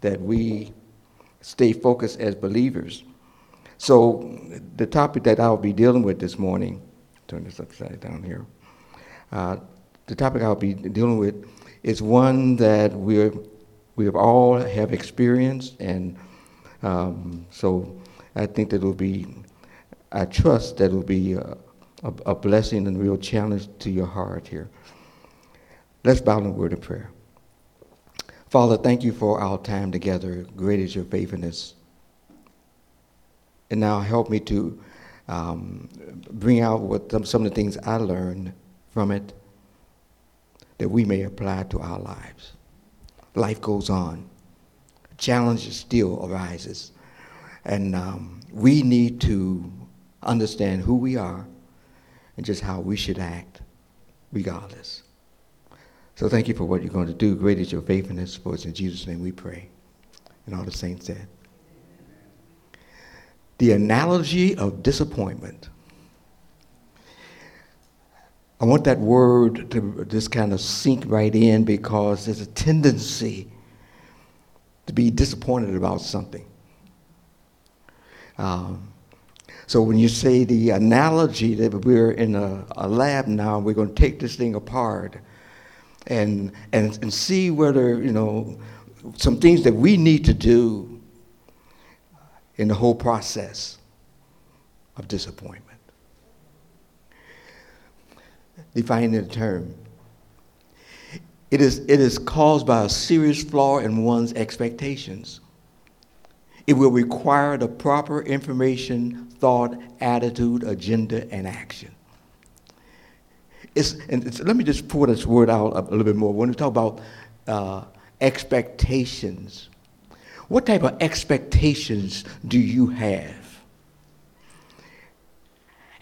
that we stay focused as believers. So, the topic that I'll be dealing with this morning, turn this upside down here. Uh, the topic I'll be dealing with is one that we're, we have all have experienced, and um, so I think that it'll be, I trust that it'll be a, a, a blessing and real challenge to your heart here. Let's bow in a word of prayer. Father, thank you for our time together. Great is your faithfulness. And now help me to um, bring out what some of the things I learned from it that we may apply to our lives. Life goes on. Challenges still arises. And um, we need to understand who we are and just how we should act regardless. So thank you for what you're going to do. Great is your faithfulness. For it's in Jesus' name we pray. And all the saints said. The analogy of disappointment. I want that word to just kind of sink right in because there's a tendency to be disappointed about something. Um, so when you say the analogy that we're in a, a lab now, we're going to take this thing apart and, and, and see whether, you know, some things that we need to do in the whole process of disappointment. Defining the term. It is, it is caused by a serious flaw in one's expectations. It will require the proper information, thought, attitude, agenda, and action it's, and it's, let me just pour this word out a, little bit more. When we talk about uh, expectations, what type of expectations do you have?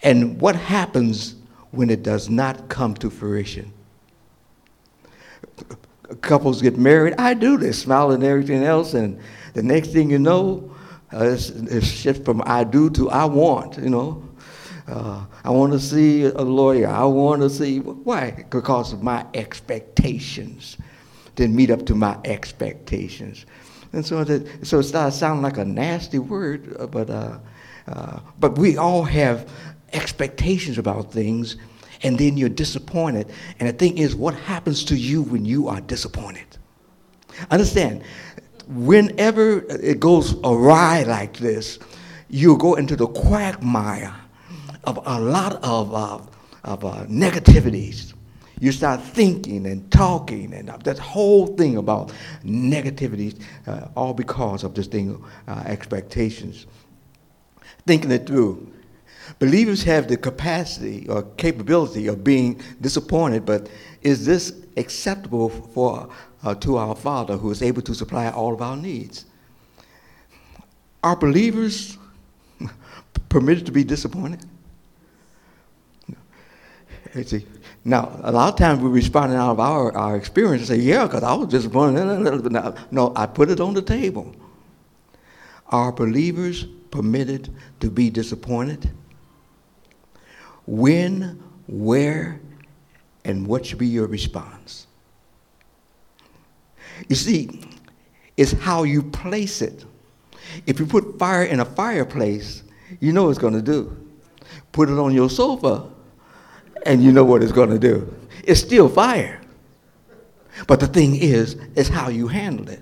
And what happens when it does not come to fruition? Couples get married, I do this, smile and everything else, and the next thing you know, uh, it's, it's shift from I do to I want, you know. Uh, I want to see a lawyer. I want to see, why? Because of my expectations didn't meet up to my expectations. And so, that, so it starts sounding like a nasty word, uh, but, uh, uh, but we all have expectations about things, and then you're disappointed. And the thing is, what happens to you when you are disappointed? Understand, whenever it goes awry like this, you go into the quagmire of a lot of, uh, of uh, negativities. You start thinking and talking, and that whole thing about negativities, uh, all because of this thing, uh, expectations. Thinking it through. Believers have the capacity or capability of being disappointed, but is this acceptable for, uh, to our Father who is able to supply all of our needs? Are believers permitted to be disappointed? See, now, a lot of times we respond out of our, our experience and say, yeah, because I was disappointed. No, I put it on the table. Are believers permitted to be disappointed? When, where, and what should be your response? You see, it's how you place it. If you put fire in a fireplace, you know what it's going to do. Put it on your sofa, and you know what it's going to do. It's still fire. But the thing is, it's how you handle it.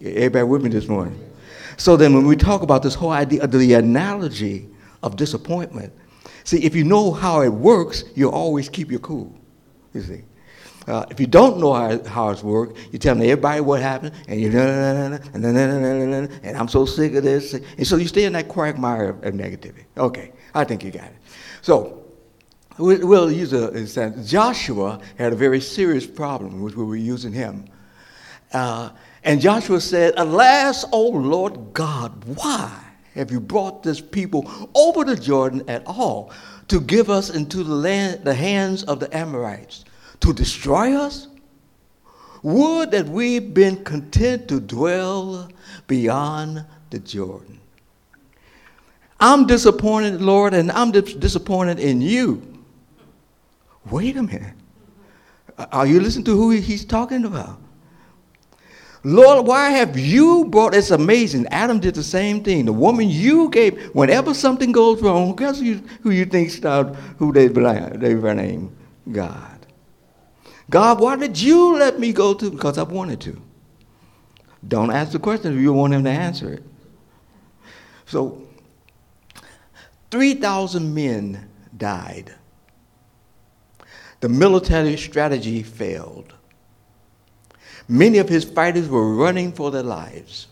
Everybody with me this morning? So then, when we talk about this whole idea of the analogy of disappointment, see, if you know how it works, you'll always keep your cool. You see. Uh, if you don't know how, how it's work, you tell everybody what happened, and you and I'm so sick of this, and so you stay in that quagmire of, of negativity. Okay, I think you got it. So We'll use a example. Joshua had a very serious problem, which we were using him. Uh, and Joshua said, Alas, O Lord God, why have you brought this people over the Jordan at all to give us into the, land, the hands of the Amorites to destroy us? Would that we'd been content to dwell beyond the Jordan. I'm disappointed, Lord, and I'm disappointed in you wait a minute. Are you listening to who he's talking about? Lord, why have you brought it's amazing. Adam did the same thing. The woman you gave, whenever something goes wrong, guess who you, who you think start who they blame? They blame God. God, why did you let me go to? Because I wanted to. Don't ask the question if you want him to answer it. So 3,000 men died. The military strategy failed. Many of his fighters were running for their lives.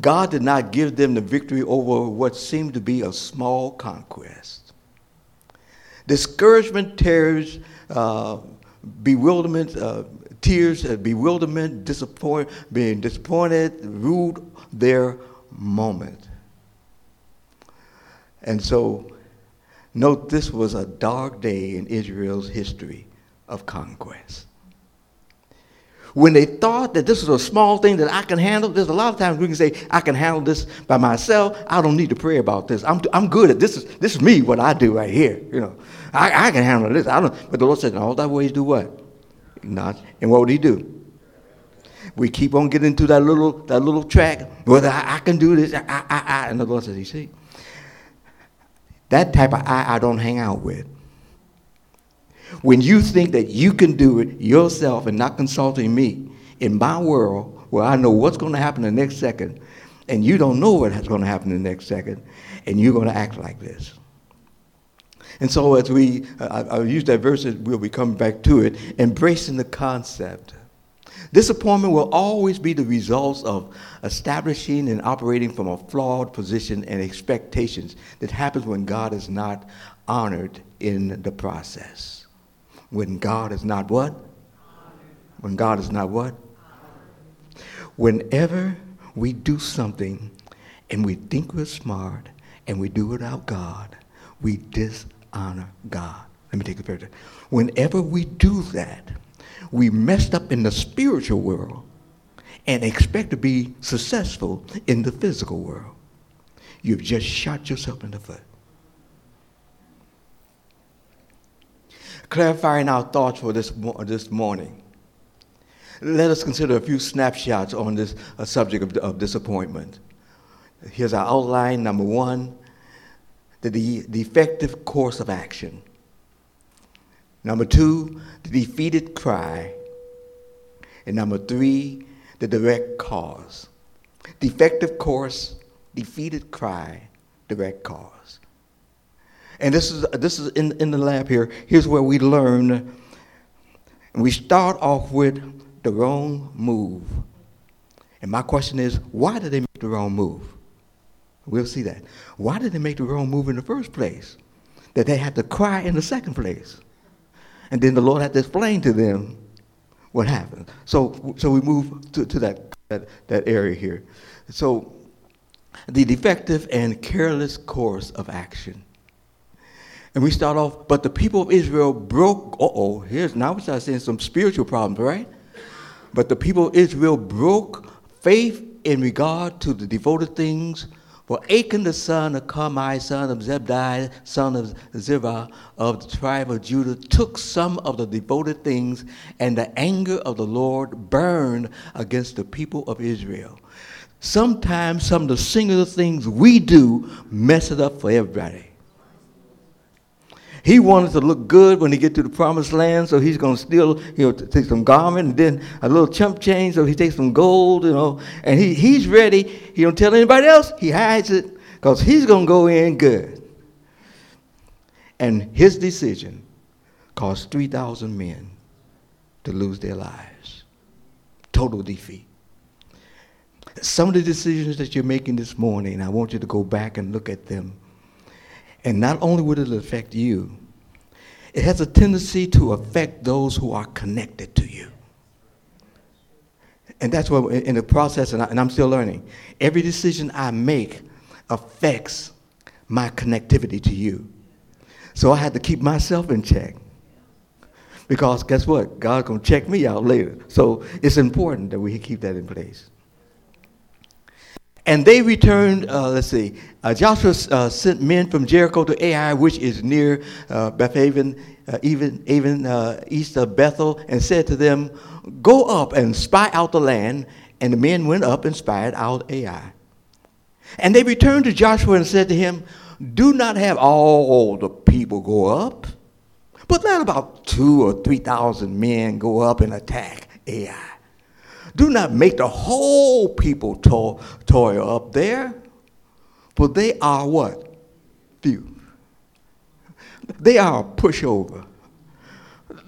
God did not give them the victory over what seemed to be a small conquest. Discouragement, tears, uh, bewilderment, uh, tears, uh, bewilderment, disappoint, being disappointed, ruled their moment. And so, note this was a dark day in Israel's history of conquest when they thought that this was a small thing that I can handle, there's a lot of times we can say, I can handle this by myself. I don't need to pray about this. I'm, I'm good at this. Is, this is me, what I do right here. You know, I, I can handle this. I don't, but the Lord said, all thy ways do what? Not. And what would he do? We keep on getting into that little, that little track. Whether I, I can do this, I, I, I. And the Lord says, you see, that type of I, I don't hang out with. When you think that you can do it yourself and not consulting me in my world where I know what's going to happen the next second, and you don't know what's going to happen the next second, and you're going to act like this. And so, as we, uh, I, I use that verse, we'll be coming back to it, embracing the concept. Disappointment will always be the result of establishing and operating from a flawed position and expectations that happens when God is not honored in the process. When God is not what? When God is not what? Whenever we do something and we think we're smart and we do it without God, we dishonor God. Let me take the picture. Whenever we do that, we messed up in the spiritual world and expect to be successful in the physical world. You've just shot yourself in the foot. clarifying our thoughts for this, this morning. Let us consider a few snapshots on this uh, subject of, of disappointment. Here's our outline. Number one, the, the, the effective course of action. Number two, the defeated cry. And number three, the direct cause. Defective course, defeated cry, direct cause. And this is, this is in, in the lab here. Here's where we learn. We start off with the wrong move. And my question is, why did they make the wrong move? We'll see that. Why did they make the wrong move in the first place? That they had to cry in the second place. And then the Lord had to explain to them what happened. So, so we move to, to that, that, that area here. So, the defective and careless course of action. And we start off, but the people of Israel broke, oh, here's now we start seeing some spiritual problems, right? But the people of Israel broke faith in regard to the devoted things. For Achan the son of Carmi, son of Zebdi, son of Zerah of the tribe of Judah, took some of the devoted things, and the anger of the Lord burned against the people of Israel. Sometimes some of the singular things we do mess it up for everybody. He wanted to look good when he get to the promised land, so he's going to steal, you know, take some garment and then a little chump change, so he takes some gold, you know, and he, he's ready. He don't tell anybody else. He hides it because he's going to go in good. And his decision caused 3,000 men to lose their lives. Total defeat. Some of the decisions that you're making this morning, I want you to go back and look at them and not only would it affect you, it has a tendency to affect those who are connected to you. And that's what, in the process, and, I, am still learning, every decision I make affects my connectivity to you. So I had to keep myself in check. Because guess what? God's going to check me out later. So it's important that we keep that in place. And they returned, uh, let's see, uh, Joshua uh, sent men from Jericho to Ai, which is near uh, Bethaven, uh, even, even uh, east of Bethel, and said to them, Go up and spy out the land. And the men went up and spied out Ai. And they returned to Joshua and said to him, Do not have all the people go up, but let about two or three thousand men go up and attack Ai. Do not make the whole people to- toil up there, for they are what? Few. They are a pushover.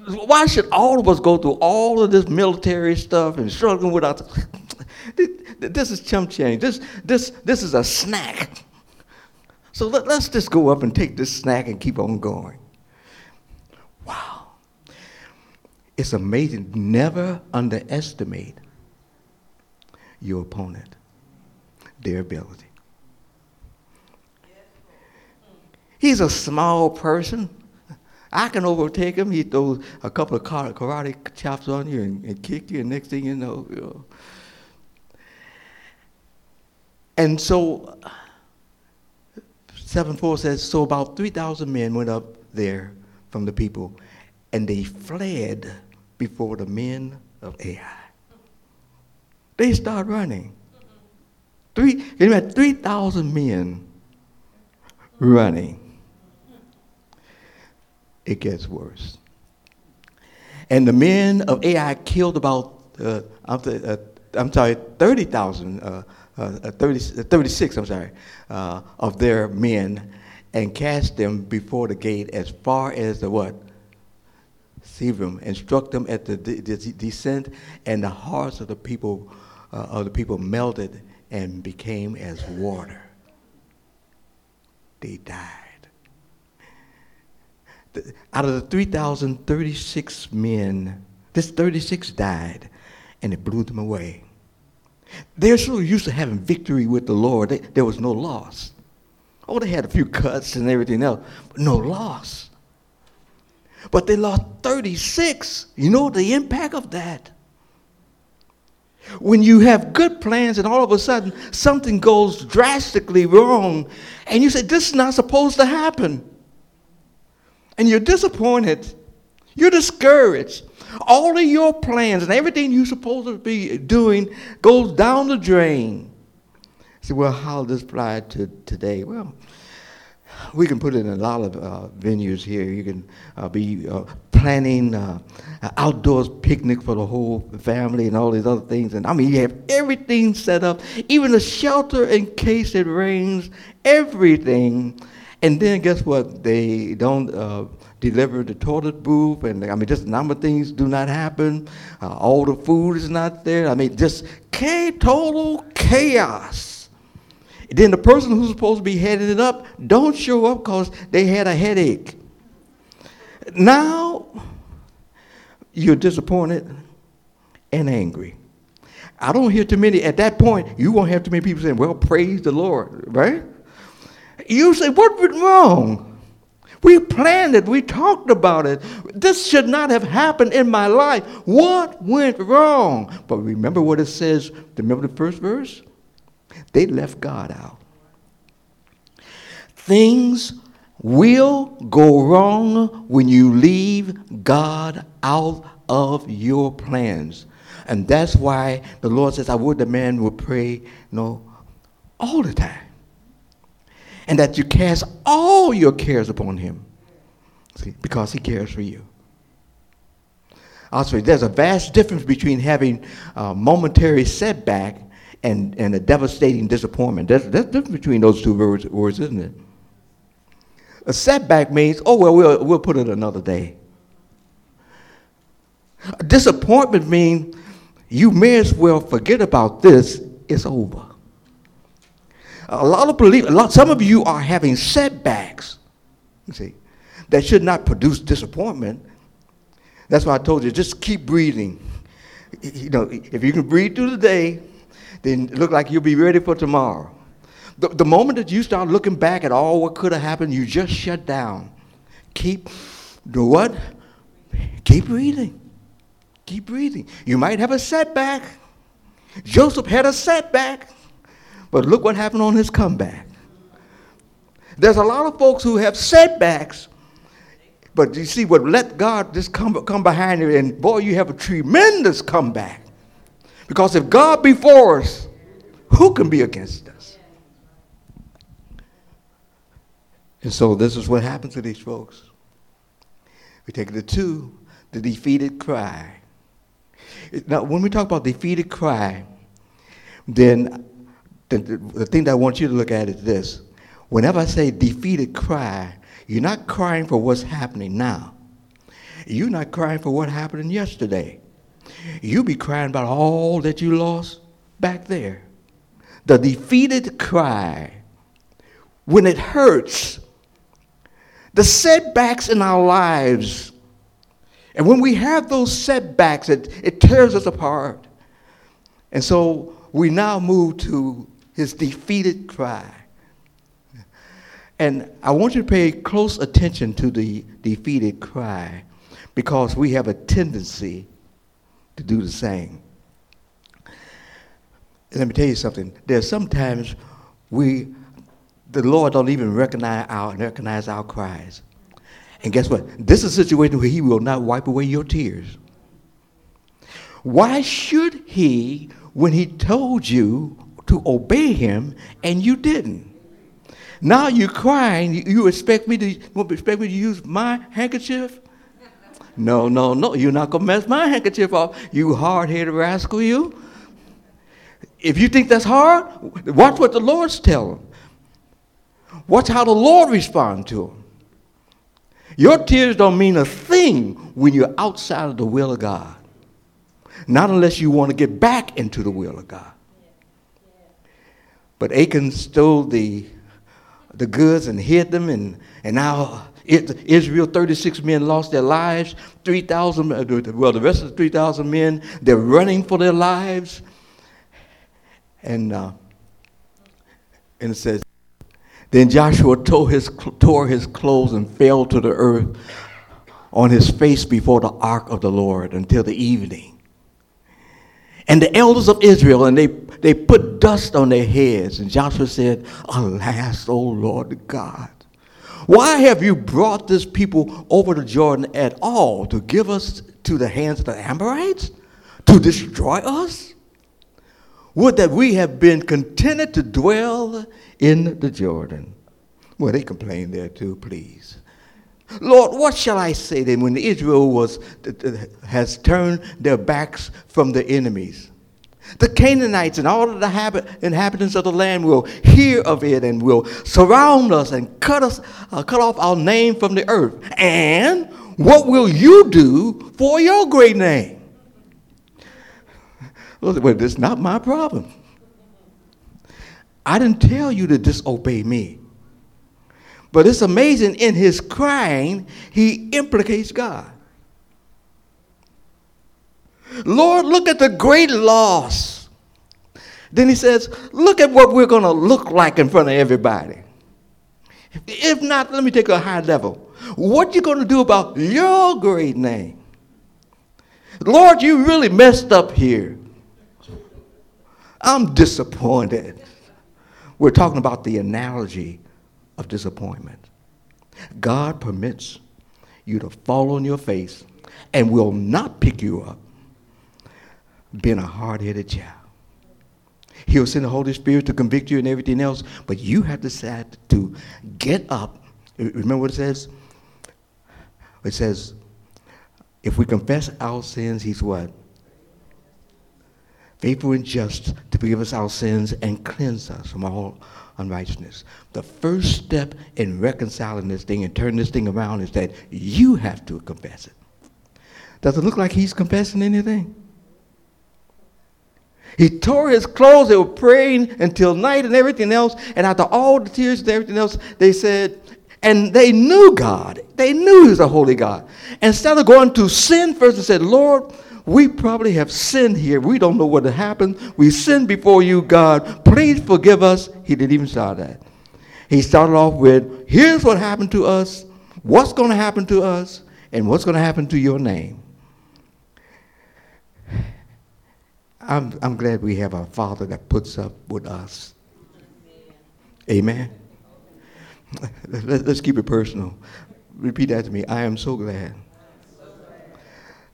Why should all of us go through all of this military stuff and struggling with our. This is chump change. This, this, this is a snack. So let, let's just go up and take this snack and keep on going. Wow. It's amazing. Never underestimate your opponent, their ability. He's a small person. I can overtake him. He throws a couple of karate chops on you and, and kick you, and next thing you know, you know. And so, 7 4 says, So about 3,000 men went up there from the people, and they fled before the men of Ai. They start running. Three, you had 3,000 men running. It gets worse. And the men of Ai killed about, uh, I'm, uh, I'm sorry, 30,000, uh, uh, 30, 36, I'm sorry, uh, of their men and cast them before the gate as far as the what? Severim, and struck them at the de- descent, and the hearts of the people uh, of the people melted and became as water. They died. The, out of the 3,036 men, this 36 died, and it blew them away. They're so used to having victory with the Lord, they, there was no loss. Oh, they had a few cuts and everything else, but no loss. But they lost 36. You know the impact of that? When you have good plans and all of a sudden something goes drastically wrong, and you say, This is not supposed to happen. And you're disappointed, you're discouraged. All of your plans and everything you're supposed to be doing goes down the drain. say, well, how does this apply to today? Well, we can put it in a lot of uh, venues here. You can uh, be uh, planning uh, an outdoors picnic for the whole family and all these other things. And I mean, you have everything set up, even a shelter in case it rains, everything. And then guess what? They don't uh, deliver the toilet booth, and I mean, just a number of things do not happen. Uh, all the food is not there. I mean, just total chaos. Then the person who's supposed to be heading it up don't show up because they had a headache. Now you're disappointed and angry. I don't hear too many at that point. You won't have too many people saying, "Well, praise the Lord," right? You say, "What went wrong?" We planned it. We talked about it. This should not have happened in my life. What went wrong? But remember what it says. Remember the first verse? They left God out. Things will go wrong when you leave God out of your plans. And that's why the Lord says, I would the man would pray, you know, all the time and that you cast all your cares upon him see, because he cares for you. Also, there's a vast difference between having a momentary setback and, and a devastating disappointment. That's, there's a difference between those two words, words, isn't it? A setback means, oh, well, we'll, we'll put it another day. A disappointment means you may as well forget about this, it's over. A lot of believe, a lot, some of you are having setbacks, you see, that should not produce disappointment. That's why I told you, just keep breathing. You know, if you can breathe through the day, then look like you'll be ready for tomorrow. The, the moment that you start looking back at all what could have happened, you just shut down. Keep, do what? Keep breathing. Keep breathing. You might have a setback. Joseph had a setback. But look what happened on his comeback. There's a lot of folks who have setbacks, but you see what let God just come, come behind you, and boy, you have a tremendous comeback. Because if God be for us, who can be against us? And so this is what happens to these folks. We take the two, the defeated cry. Now, when we talk about defeated cry, then the, the, the thing that I want you to look at is this. Whenever I say defeated cry, you're not crying for what's happening now. You're not crying for what happened yesterday. You be crying about all that you lost back there. The defeated cry, when it hurts, the setbacks in our lives, and when we have those setbacks, it, it tears us apart. And so we now move to his defeated cry. And I want you to pay close attention to the defeated cry because we have a tendency to do the same. Let me tell you something. There's sometimes we, the Lord don't even recognize our, recognize our cries. And guess what? This is a situation where he will not wipe away your tears. Why should he, when he told you to obey him and you didn't? Now you're crying. You expect me to expect me to use my handkerchief? No, no, no. You're not gonna mess my handkerchief off. You hard-headed rascal, you. If you think that's hard, watch what the Lord's telling. Watch how the Lord responds to them. Your tears don't mean a thing when you're outside of the will of God. Not unless you want to get back into the will of God. But Achan stole the the goods and hid them, and, and now Israel, 36 men lost their lives. 3,000, uh, well, the rest of the 3,000 men, they're running for their lives. And, uh, and it says, Then Joshua tore his, tore his clothes and fell to the earth on his face before the ark of the Lord until the evening. And the elders of Israel, and they, they put dust on their heads. And Joshua said, Alas, O Lord God, why have you brought this people over the Jordan at all to give us to the hands of the Amorites? To destroy us? Would that we have been contented to dwell in the Jordan. Well, they complained there too, please. Lord, what shall I say then when Israel was, has turned their backs from the enemies? The Canaanites and all of the habit, inhabitants of the land will hear of it and will surround us and cut us, uh, cut off our name from the earth. And what will you do for your great name? Well, is not my problem. I didn't tell you to disobey me. But it's amazing in his crying, he implicates God. Lord, look at the great loss. Then he says, Look at what we're going to look like in front of everybody. If not, let me take a high level. What you going to do about your great name? Lord, you really messed up here. I'm disappointed. We're talking about the analogy of disappointment. God permits you to fall on your face and will not pick you up being a hard-headed child. He'll send the Holy Spirit to convict you and everything else, but you have to decide to get up. Remember what it says? It says, if we confess our sins, he's what? Faithful and just to forgive us our sins and cleanse us from all unrighteousness. The first step in reconciling this thing and turning this thing around is that you have to confess it. Does it look like he's confessing anything? He tore his clothes. They were praying until night and everything else. And after all the tears and everything else, they said, and they knew God. They knew he was a holy God. Instead of going to sin first and said, Lord, we probably have sinned here. We don't know what happened. We sinned before you, God. Please forgive us. He didn't even start that. He started off with, here's what happened to us, what's going to happen to us, and what's going to happen to your name. I'm, I'm glad we have a father that puts up with us. Amen. Let's keep it personal. Repeat that to me. I am so glad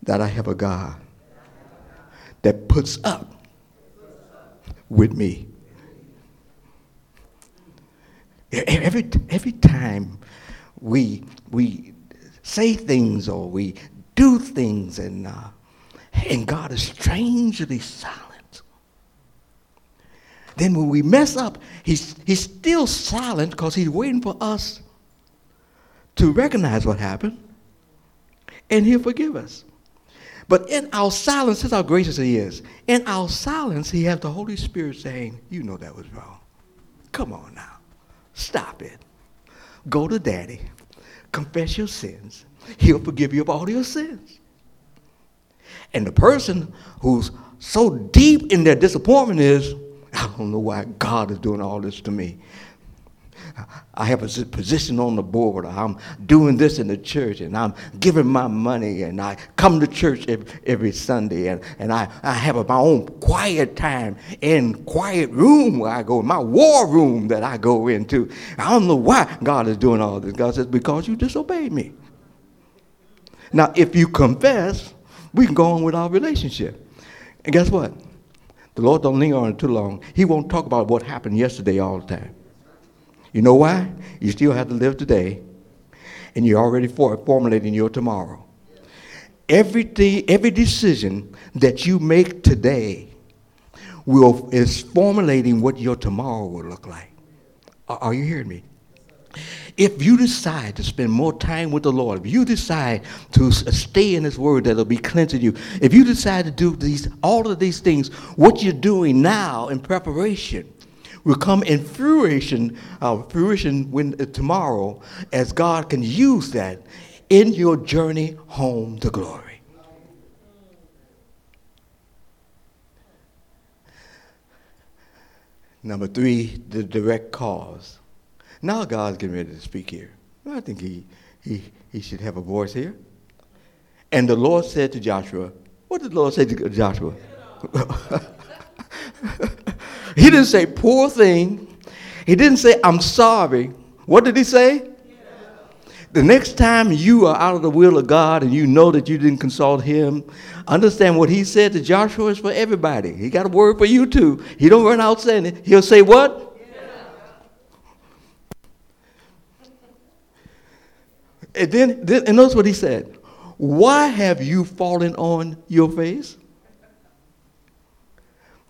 that I have a God that puts up with me. Every, every time we, we say things or we do things and, uh, and God is strangely silent. Then when we mess up, he's, he's still silent because he's waiting for us to recognize what happened and he'll forgive us. But in our silence, that's how gracious he is. In our silence, he has the Holy Spirit saying, You know that was wrong. Come on now. Stop it. Go to daddy. Confess your sins. He'll forgive you of all your sins. And the person who's so deep in their disappointment is, I don't know why God is doing all this to me. I have a position on the board. I'm doing this in the church and I'm giving my money and I come to church every, every Sunday and, and I, I have my own quiet time in quiet room where I go, my war room that I go into. I don't know why God is doing all this. God says, because you disobeyed me. Now, if you confess, we can go on with our relationship. And guess what? The Lord don't linger on it too long. He won't talk about what happened yesterday all the time. You know why? You still have to live today, and you're already for, formulating your tomorrow. Every, day, every decision that you make today will, is formulating what your tomorrow will look like. Are, are you hearing me? If you decide to spend more time with the Lord, if you decide to stay in His Word that'll be cleansing you, if you decide to do these, all of these things, what you're doing now in preparation will come in fruition, uh, fruition when uh, tomorrow, as God can use that in your journey home to glory. Number three, the direct cause. Now God's getting ready to speak here. I think he, he, he should have a voice here. And the Lord said to Joshua, what did the Lord say to Joshua? He didn't say, poor thing. He didn't say, I'm sorry. What did he say? The next time you are out of the will of God and you know that you didn't consult him, understand what he said to Joshua is for everybody. He got a word for you too. He don't run out saying it. He'll say what? And then, then and notice what he said. Why have you fallen on your face?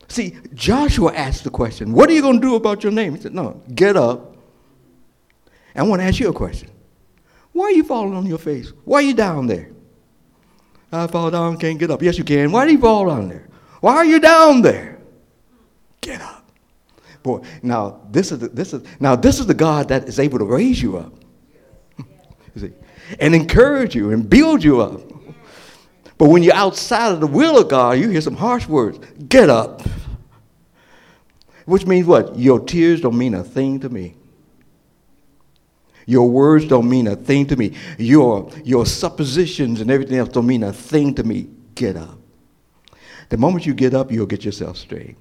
See, Joshua asked the question, What are you going to do about your name? He said, No, get up. I want to ask you a question. Why are you falling on your face? Why are you down there? I fall down, can't get up. Yes, you can. Why do you fall down there? Why are you down there? Get up. Boy, now this is the, this is now this is the God that is able to raise you up. See, and encourage you and build you up. But when you're outside of the will of God, you hear some harsh words. Get up. Which means what? Your tears don't mean a thing to me. Your words don't mean a thing to me. Your, your suppositions and everything else don't mean a thing to me. Get up. The moment you get up, you'll get yourself straight.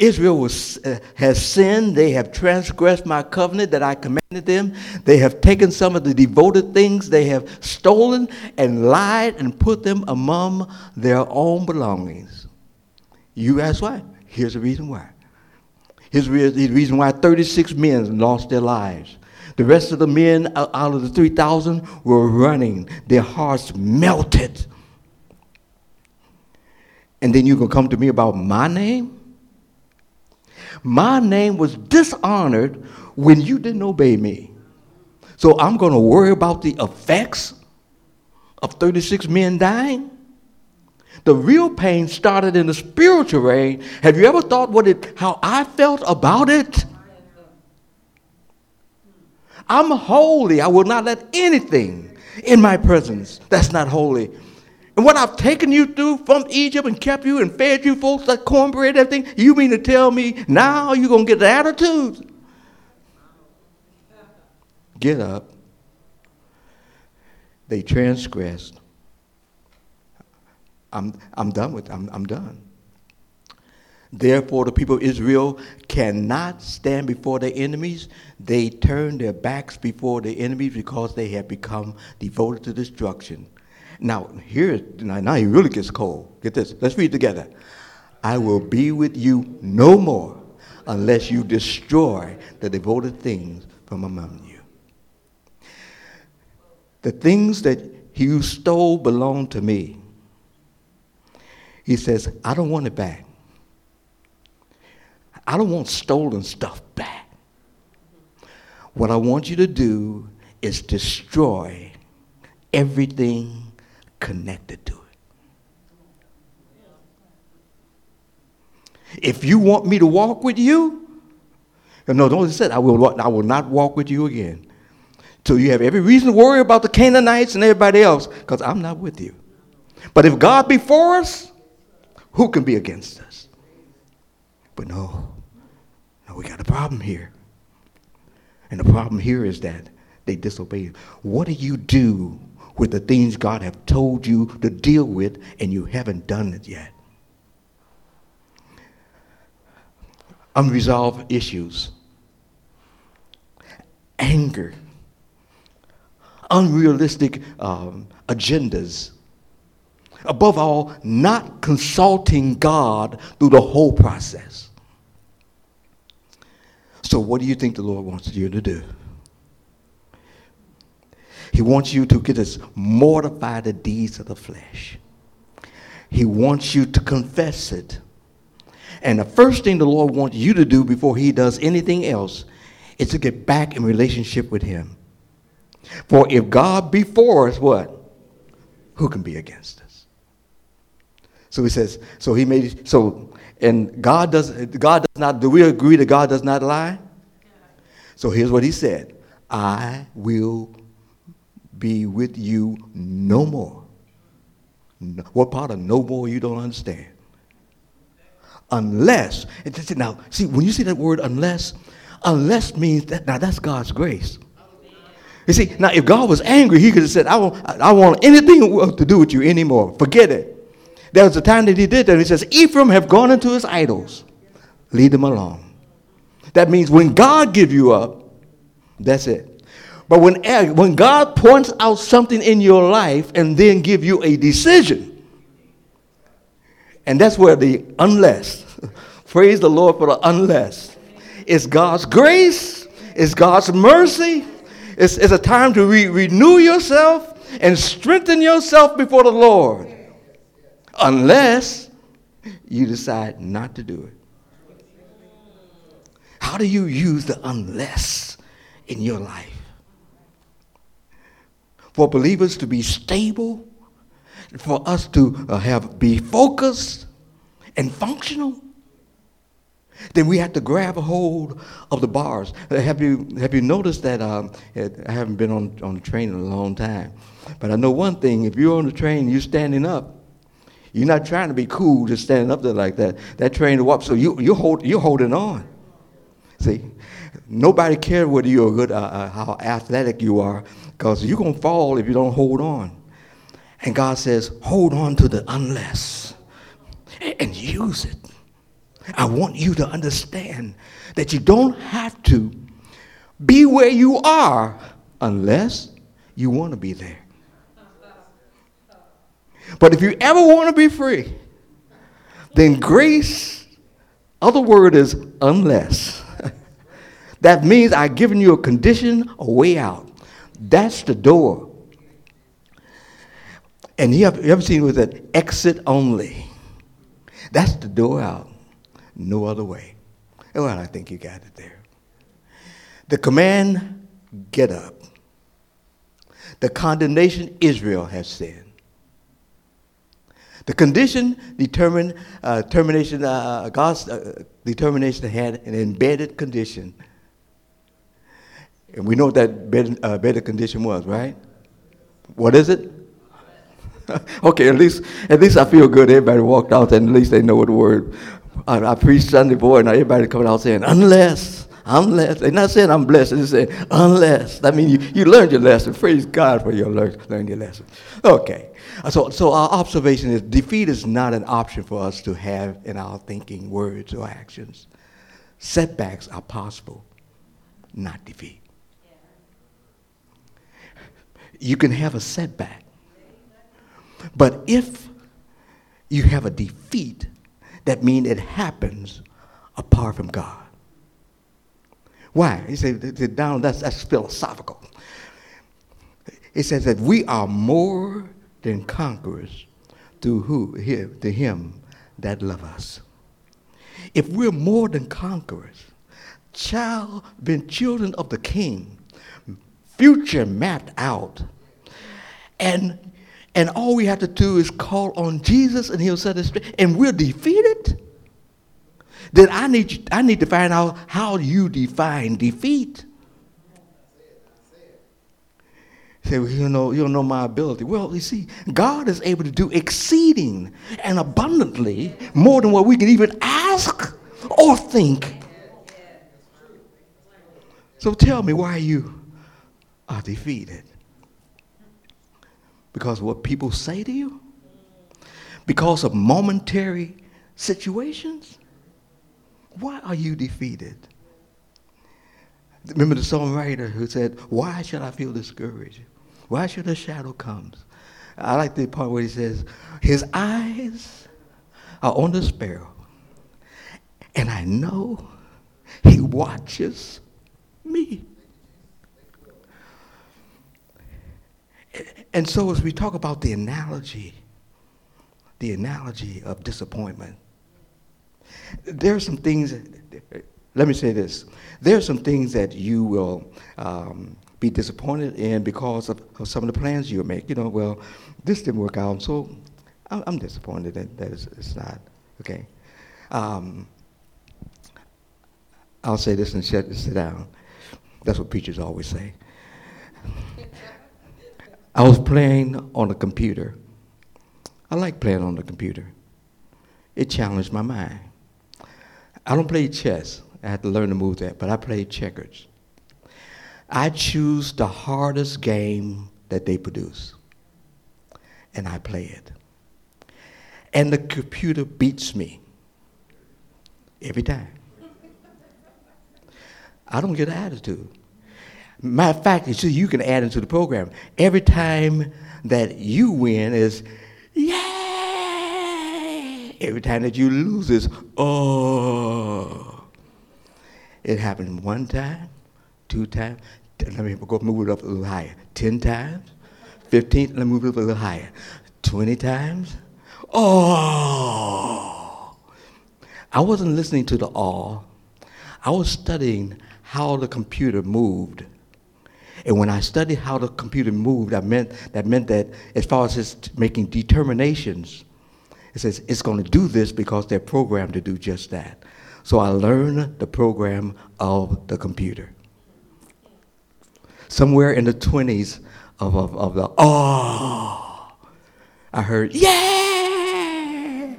Israel was, uh, has sinned. They have transgressed my covenant that I commanded them. They have taken some of the devoted things they have stolen and lied and put them among their own belongings. You ask why? Here's the reason why. Here's the reason why 36 men lost their lives. The rest of the men out of the 3,000 were running. Their hearts melted. And then you can come to me about my name? My name was dishonored when you didn't obey me. So I'm going to worry about the effects of 36 men dying? The real pain started in the spiritual realm. Have you ever thought what it, how I felt about it? I'm holy. I will not let anything in my presence that's not holy and what I've taken you through from Egypt and kept you and fed you folks like cornbread and everything, you mean to tell me now you're going to get the attitude? Get up. They transgressed. I'm, I'm done with I'm, I'm done. Therefore, the people of Israel cannot stand before their enemies. They turn their backs before their enemies because they have become devoted to destruction. Now, here, now, he really gets cold. Get this. Let's read together. I will be with you no more unless you destroy the devoted things from among you. The things that you stole belong to me. He says, I don't want it back. I don't want stolen stuff back. What I want you to do is destroy everything connected to it. If you want me to walk with you, no, don't say I will, I will not walk with you again. So you have every reason to worry about the Canaanites and everybody else, because I'm not with you. But if God be for us, who can be against us? But no, no, we got a problem here. And the problem here is that they disobeyed. What do you do with the things God have told you to deal with and you haven't done it yet? Unresolved issues, anger, unrealistic um, agendas. Above all, not consulting God through the whole process. So, what do you think the Lord wants you to do? He wants you to get us mortify the deeds of the flesh. He wants you to confess it. And the first thing the Lord wants you to do before he does anything else is to get back in relationship with him. For if God be for us, what? Who can be against us? So he says, so he made, so and God does, God does not, do we agree that God does not lie? So here's what he said I will be with you no more. No, what part of no more you don't understand? Unless, now, see, when you see that word unless, unless means that, now that's God's grace. You see, now if God was angry, he could have said, I, won't, I want anything to do with you anymore. Forget it. There was a time that he did that. He says, Ephraim have gone into his idols. Leave them alone. That means when God give you up, that's it. But when, when God points out something in your life and then give you a decision, and that's where the unless, praise the Lord for the unless. It's God's grace, it's God's mercy, it's, it's a time to re- renew yourself and strengthen yourself before the Lord unless you decide not to do it. How do you use the unless in your life? For believers to be stable, for us to uh, have be focused and functional, then we have to grab a hold of the bars. Uh, have you have you noticed that um, I haven't been on on the train in a long time, but I know one thing: if you're on the train, you're standing up you're not trying to be cool just standing up there like that. That train to up, so you, you hold, you're holding on. See, nobody cares whether you're good, uh, uh, how athletic you are, because you're going to fall if you don't hold on. And God says, hold on to the unless and use it. I want you to understand that you don't have to be where you are unless you want to be there. But if you ever want to be free, then grace, other word is unless. That means I've given you a condition, a way out. That's the door. And you, have, you ever seen with an exit only? That's the door out. No other way. Well, I think you got it there. The command, get up. The condemnation Israel has sinned. The condition determined uh, termination. Uh, God's uh, determination had an embedded condition, and we know what that embedded, uh, embedded condition was, right? What is it? okay, at least at least I feel good. Everybody walked out, and at least they know what the word. I, I preached Sunday boy, and everybody coming out saying, "Unless, Unless, they're not saying I'm blessed, they're saying unless. I mean, you, you learned your lesson. Praise God for your learn, learn your lesson. Okay. So, so our observation is defeat is not an option for us to have in our thinking, words, or actions. Setbacks are possible, not defeat. You can have a setback. But if you have a defeat, that means it happens apart from God. Why? He said, down, that's, that's philosophical. It says that we are more than conquerors through who? To him that love us. If we're more than conquerors, child, been children of the king, future mapped out, and and all we have to do is call on Jesus and he'll set us straight, and we're defeated then I need, I need to find out how you define defeat. Say, well, you know, you don't know my ability. Well, you see, God is able to do exceeding and abundantly more than what we can even ask or think. So tell me why you are defeated. Because what people say to you? Because of momentary situations? Why are you defeated? Remember the songwriter who said, Why should I feel discouraged? Why should a shadow come? I like the part where he says, His eyes are on the sparrow, and I know he watches me. And so as we talk about the analogy, the analogy of disappointment, there are some things, that, let me say this. There are some things that you will um, be disappointed in because of, of, some of the plans you make. You know, well, this didn't work out, so I'm, I'm disappointed that, that it's, it's not, okay? Um, I'll say this and sit, sit down. That's what preachers always say. I was playing on a computer. I like playing on the computer. It challenged my mind. I don't play chess. I had to learn to move that, but I play checkers. I choose the hardest game that they produce, and I play it. And the computer beats me every time. I don't get an attitude. Matter of fact, you you can add into the program. Every time that you win is, yay. Every time that you lose is, oh. It happened one time, two times. Let me go move it up a little higher. Ten times, fifteen. Let me move it up a little higher. Twenty times. Oh. I wasn't listening to the awe. I was studying how the computer moved. And when I studied how the computer moved, I meant that meant that as far as it's making determinations, it says it's going to do this because they're programmed to do just that. So I learned the program of the computer. Somewhere in the 20s of, of, of the, oh, I heard, yeah!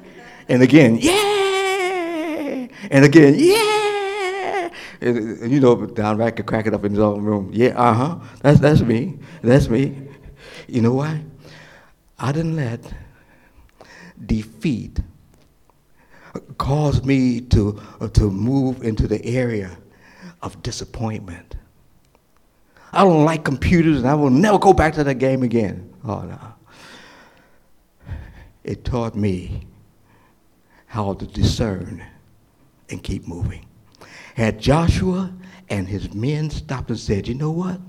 And again, yeah! And again, yeah! You know, Don Raickett crack it up in his own room. Yeah, uh huh. That's, that's me. That's me. You know why? I didn't let defeat cause me to, uh, to move into the area of disappointment. I don't like computers and I will never go back to that game again. Oh, no. It taught me how to discern and keep moving. Had Joshua and his men stopped and said, you know what?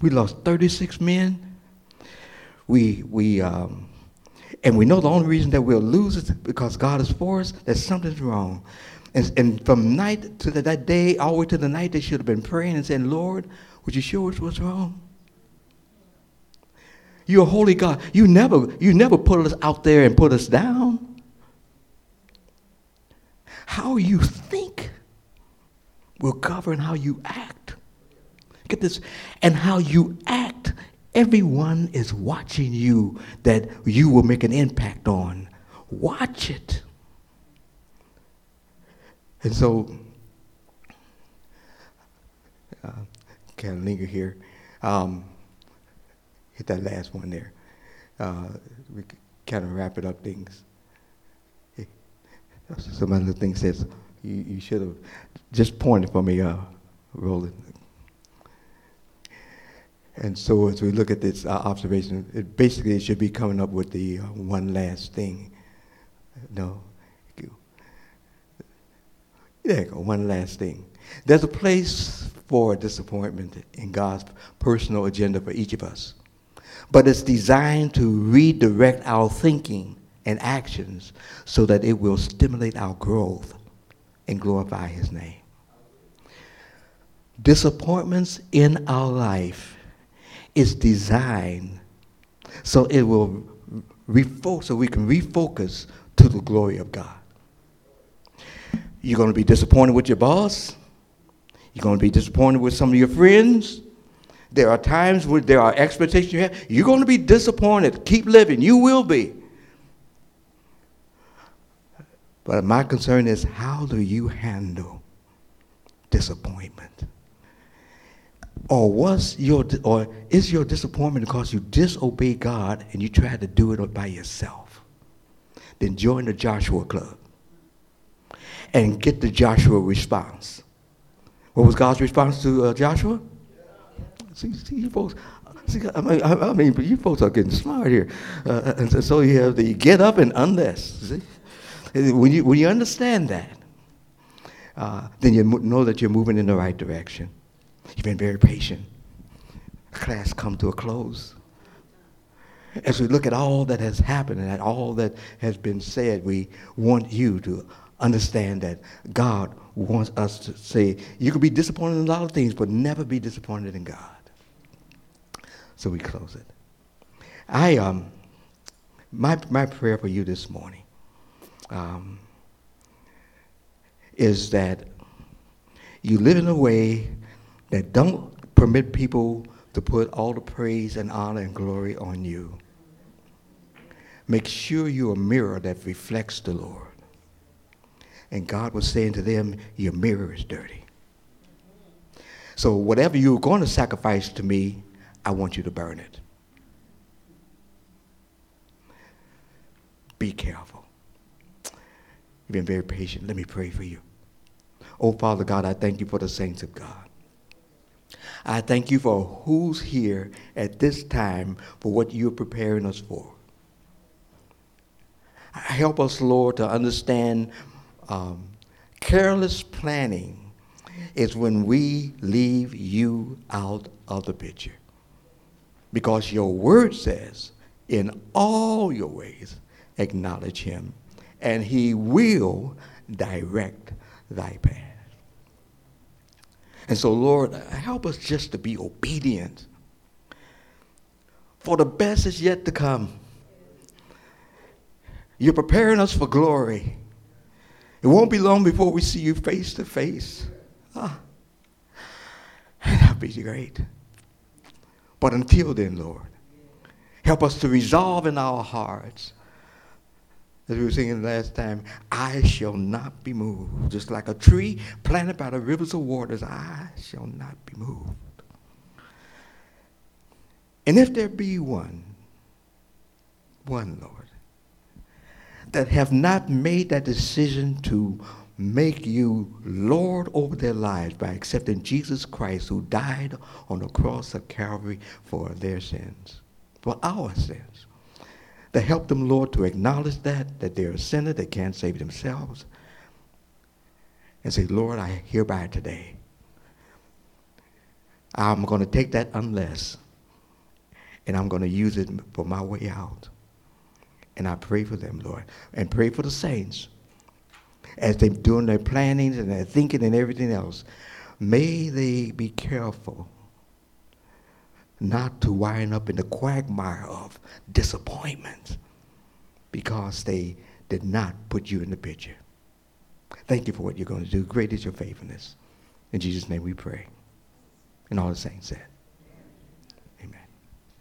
We lost 36 men. We, we, um, and we know the only reason that we'll lose is because God is for us, that something's wrong. And, and from night to the, that day, all the way to the night, they should have been praying and saying, Lord, would you show us what's wrong? You're a holy God. You never, you never put us out there and put us down. How you think will govern how you act. Get this. And how you act Everyone is watching you that you will make an impact on. Watch it. And so kind of linger here. Um, hit that last one there. Uh, we kind of wrap it up things. Some other thing says, you, you should have just pointed for me, uh, Roland. And so as we look at this uh, observation, it basically should be coming up with the uh, one last thing. No. There you go, one last thing. There's a place for disappointment in God's personal agenda for each of us. But it's designed to redirect our thinking and actions so that it will stimulate our growth and glorify his name. Disappointments in our life is designed so it will refocus, so we can refocus to the glory of God. You're going to be disappointed with your boss. You're going to be disappointed with some of your friends. There are times where there are expectations you have. You're going to be disappointed. Keep living. You will be. But my concern is how do you handle disappointment? Or was your or is your disappointment because you disobey God and you tried to do it by yourself? Then join the Joshua Club and get the Joshua response. What was God's response to uh, Joshua? See, see, you folks. See, I mean, I, mean, you folks are getting smart here. Uh, and so you have the get up and unless. See? When you when you understand that, uh, then you know that you're moving in the right direction. You've been very patient. Class come to a close. As we look at all that has happened and at all that has been said, we want you to understand that God wants us to say, you can be disappointed in a lot of things, but never be disappointed in God. So we close it. I um my my prayer for you this morning um, is that you live in a way that don't permit people to put all the praise and honor and glory on you. Make sure you're a mirror that reflects the Lord. And God was saying to them, Your mirror is dirty. So whatever you're going to sacrifice to me, I want you to burn it. Be careful. You've been very patient. Let me pray for you. Oh, Father God, I thank you for the saints of God. I thank you for who's here at this time for what you're preparing us for. Help us, Lord, to understand um, careless planning is when we leave you out of the picture. Because your word says, in all your ways, acknowledge him, and he will direct thy path. And so, Lord, help us just to be obedient. For the best is yet to come. You're preparing us for glory. It won't be long before we see you face to face. Ah, that'll be great. But until then, Lord, help us to resolve in our hearts as we were singing last time, I shall not be moved. Just like a tree planted by the rivers of waters, I shall not be moved. And if there be one, one, Lord, that have not made that decision to make you Lord over their lives by accepting Jesus Christ who died on the cross of Calvary for their sins, for our sins to help them, Lord, to acknowledge that, that they're a sinner, they can't save themselves, and say, Lord, I hereby today, I'm going to take that unless, and I'm going to use it for my way out. And I pray for them, Lord, and pray for the saints as they're doing their plannings and their thinking and everything else. May they be careful not to wind up in the quagmire of disappointment because they did not put you in the picture. Thank you for what you're going to do. Great is your faithfulness. In Jesus' name we pray. And all the saints said.